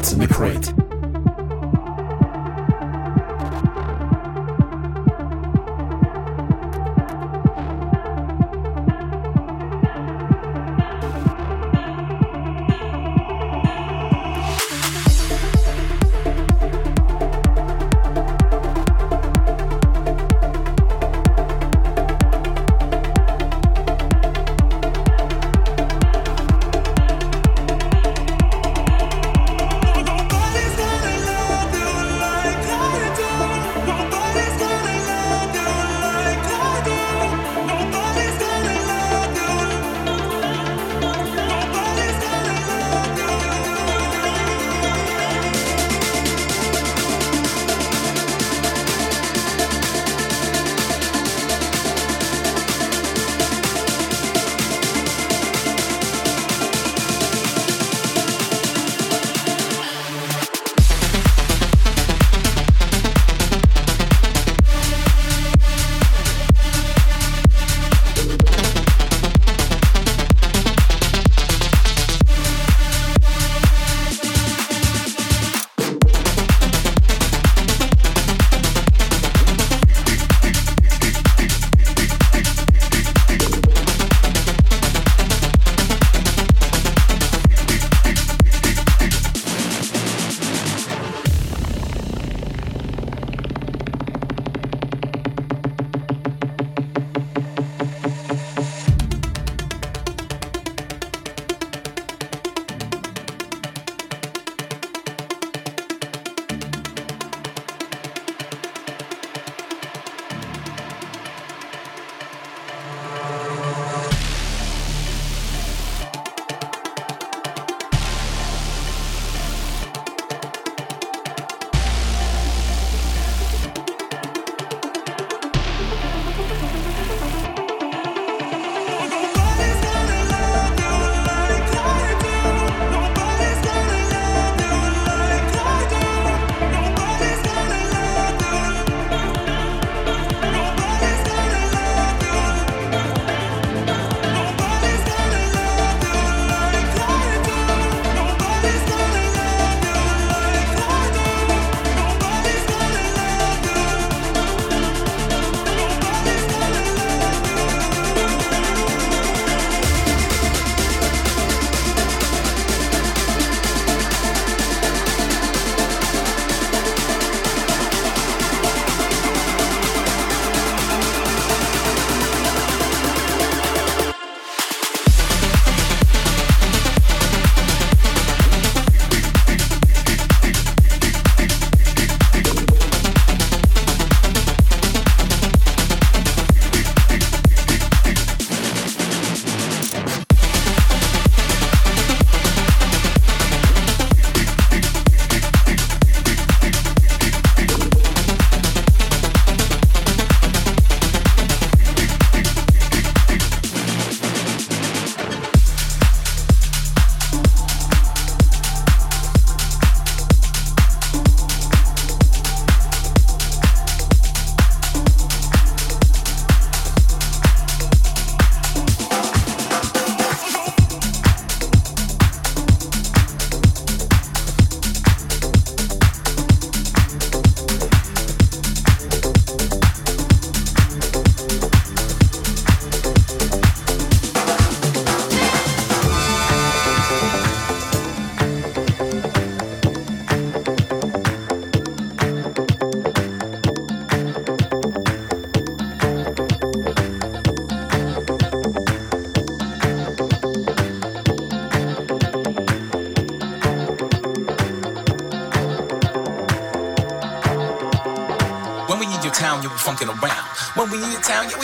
In the Crate.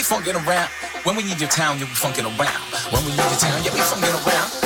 Funkin' around. When we need your town, you'll be funkin' around. When we need your town, yeah, we funkin' around.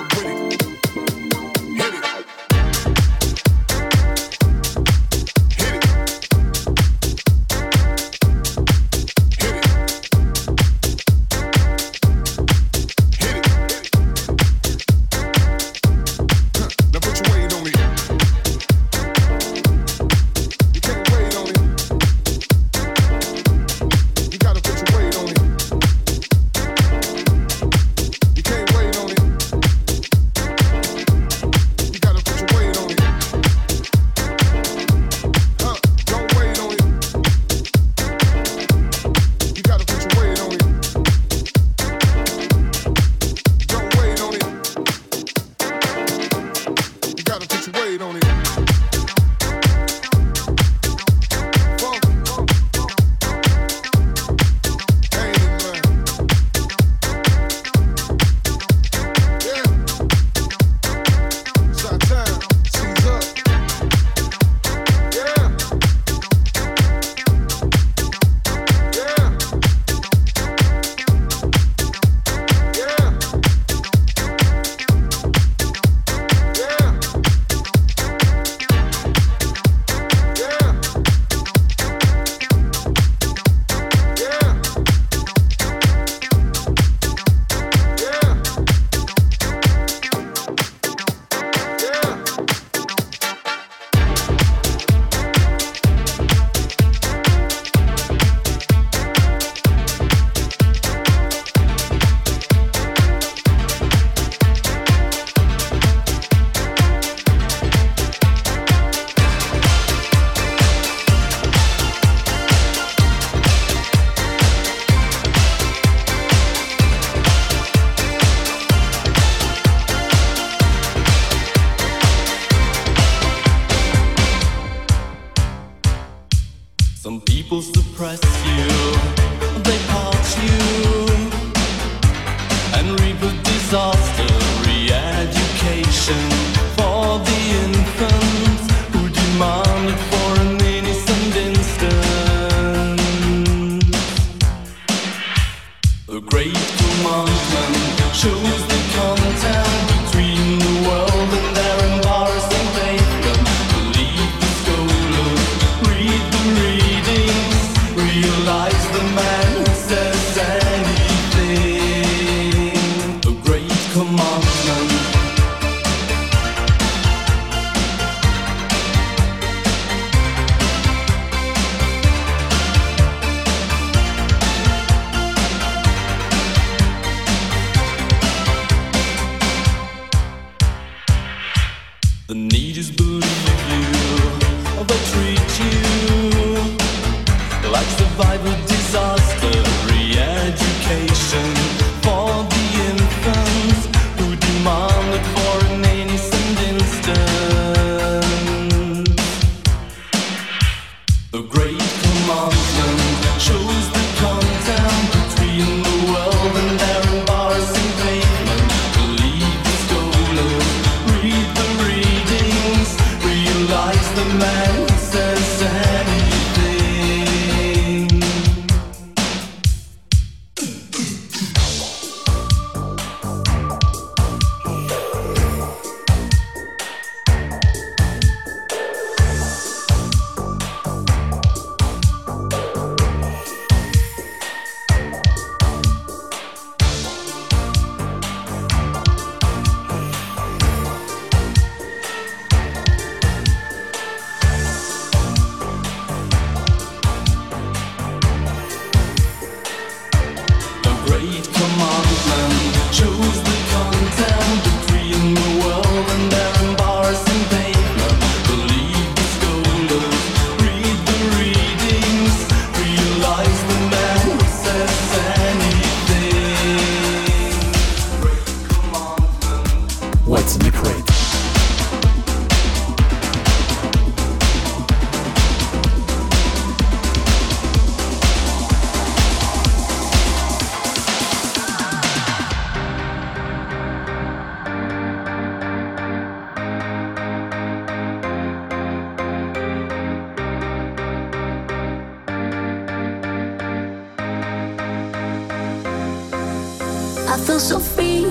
free,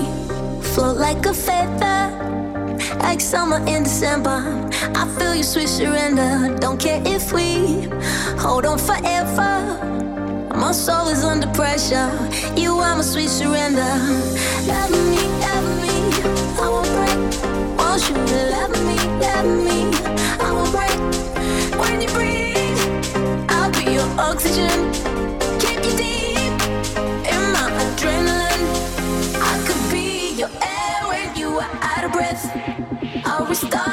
float like a feather, like summer in December. I feel your sweet surrender. Don't care if we hold on forever. My soul is under pressure. You are my sweet surrender. Love me, love me, I won't break. Want you love me, love me, I won't break. When you breathe, I'll be your oxygen. I'll restart your heart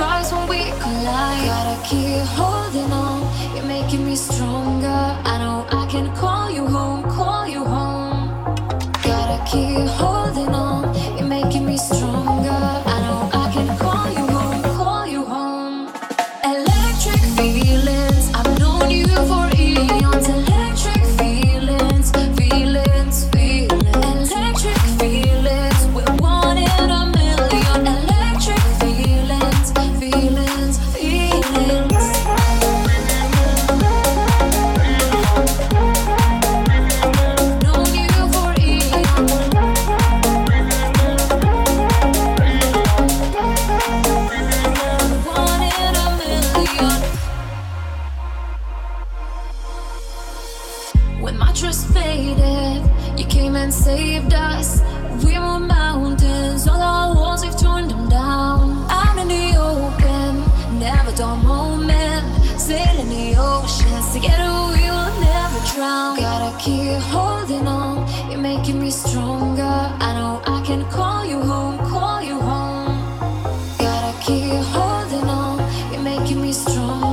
when we collide. Got a keyhole. making me strong.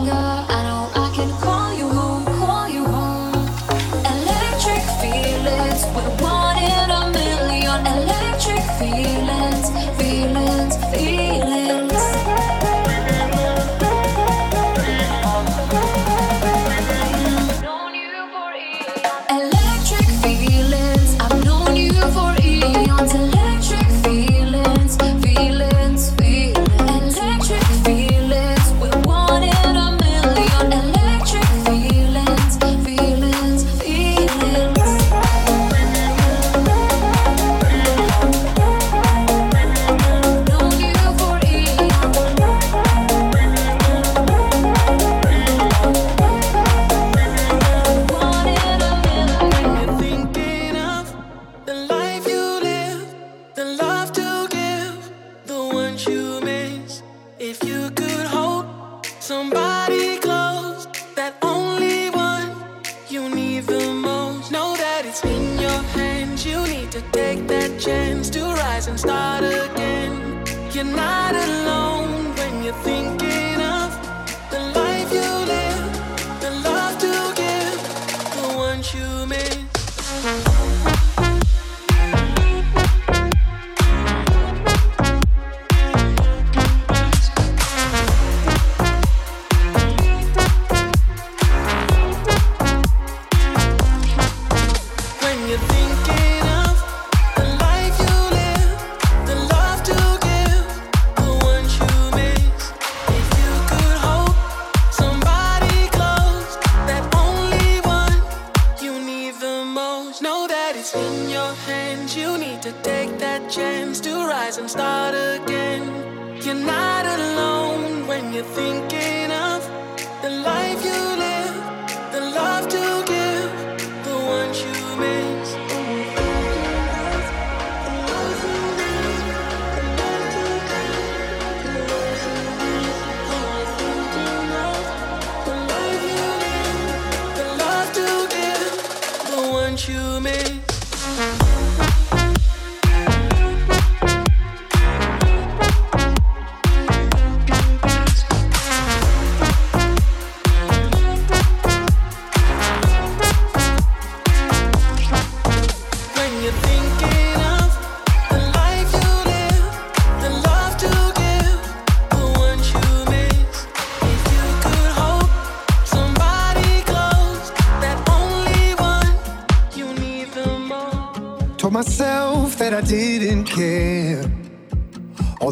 Know that it's in your hands. You need to take that chance to rise and start again. You're not alone when you're thinking of the life you live, the love to.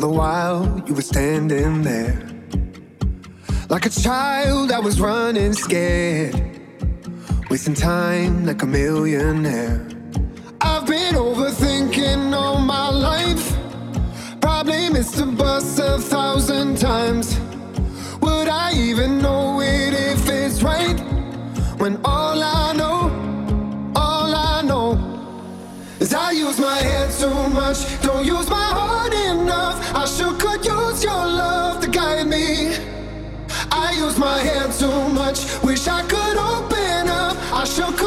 the while you were standing there. Like a child, I was running scared. Wasting time like a millionaire. I've been overthinking all my life. Probably missed the bus a thousand times. Would I even know it if it's right? When all I know, all I know, is I use my head too much. Don't use my was your love that guide me. I used my hands too much. Wish I could open up. I shook.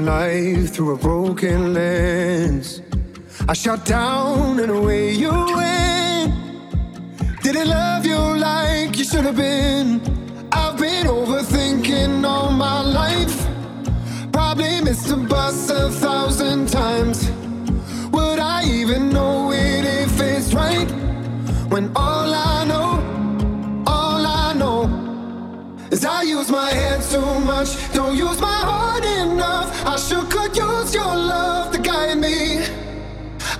life through a broken lens. I shut down and away you went. Didn't love you like you should have been. I've been overthinking all my life. Probably missed the bus a thousand times. Would I even know it if it's right? When all I use my hands too much, don't use my heart enough. I sure could use your love, the guy in me.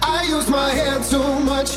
I use my hands too much.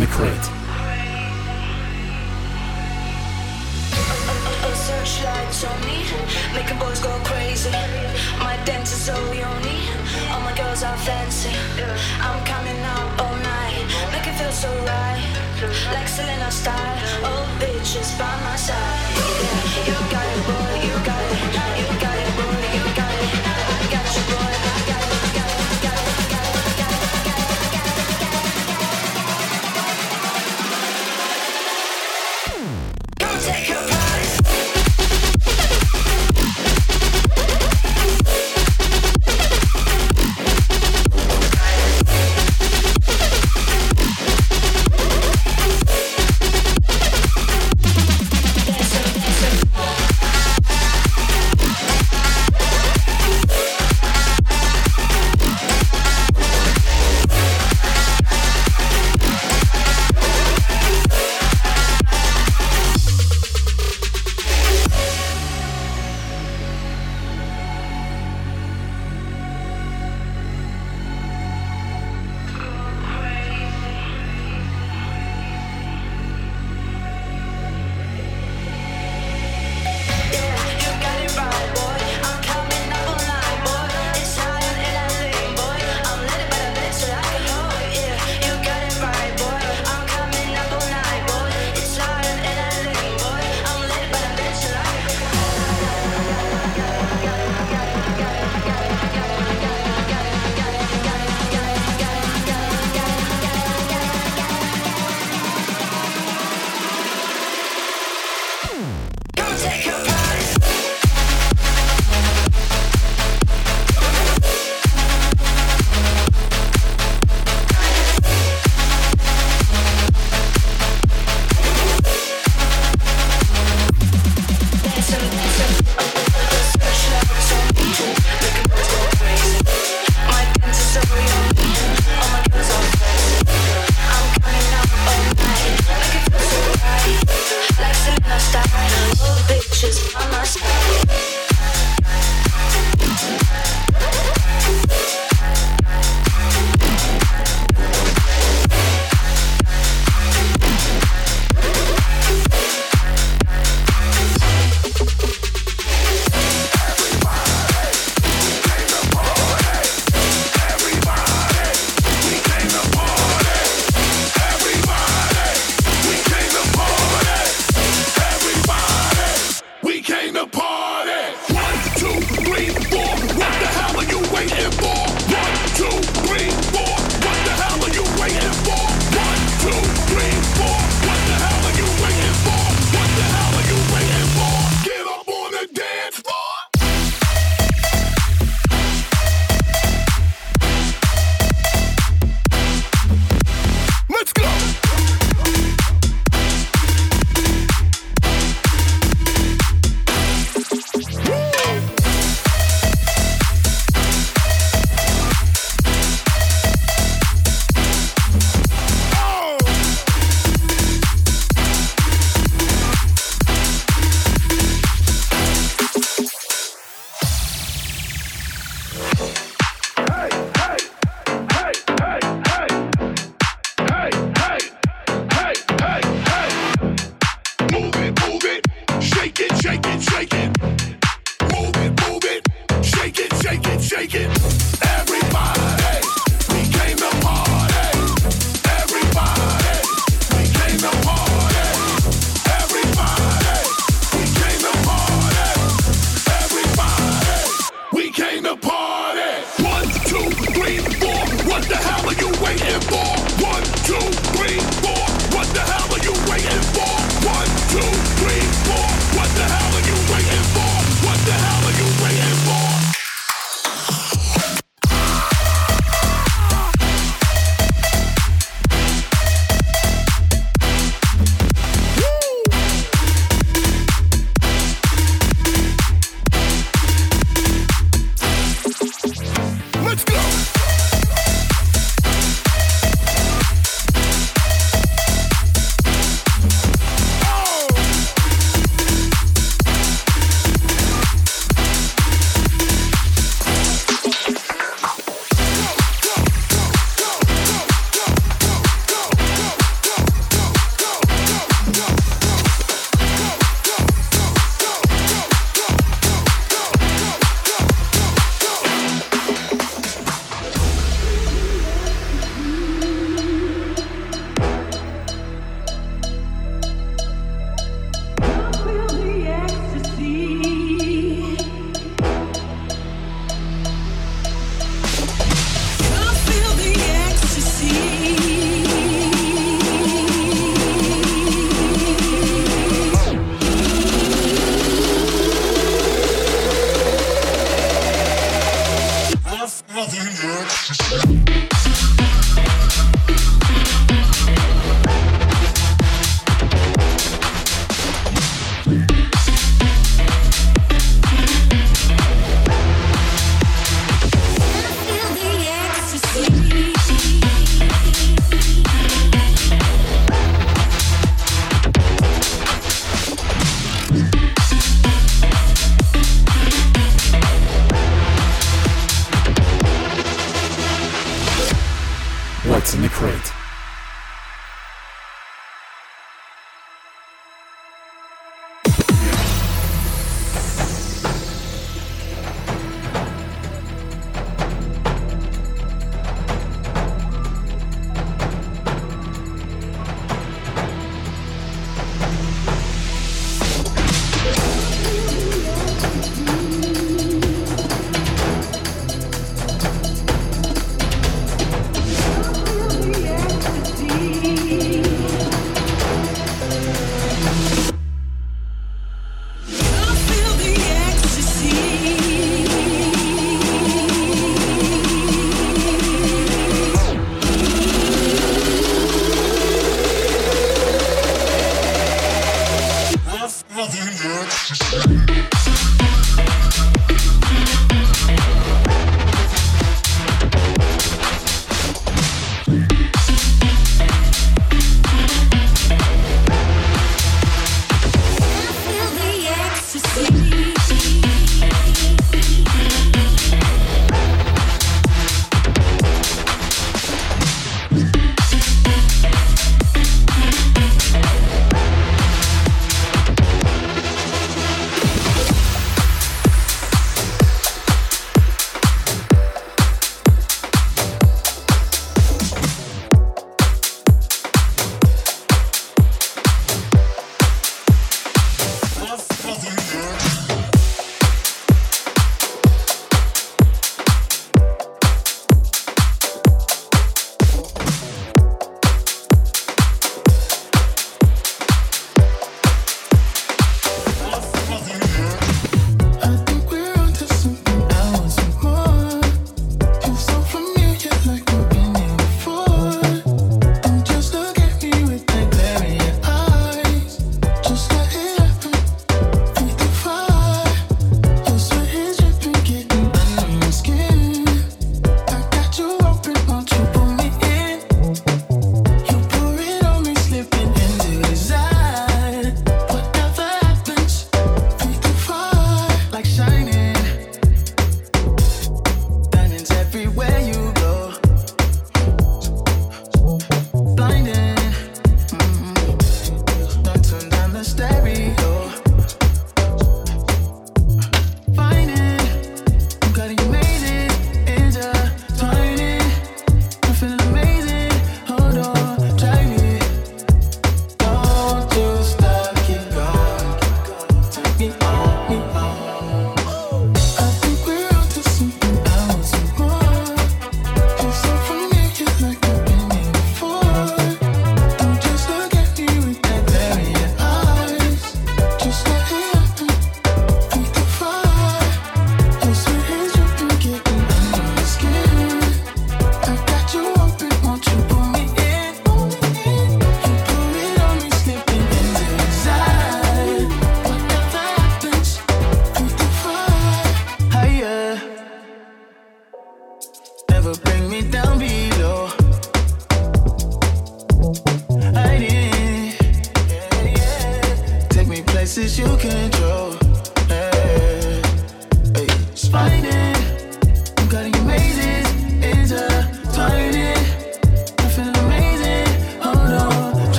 the crate.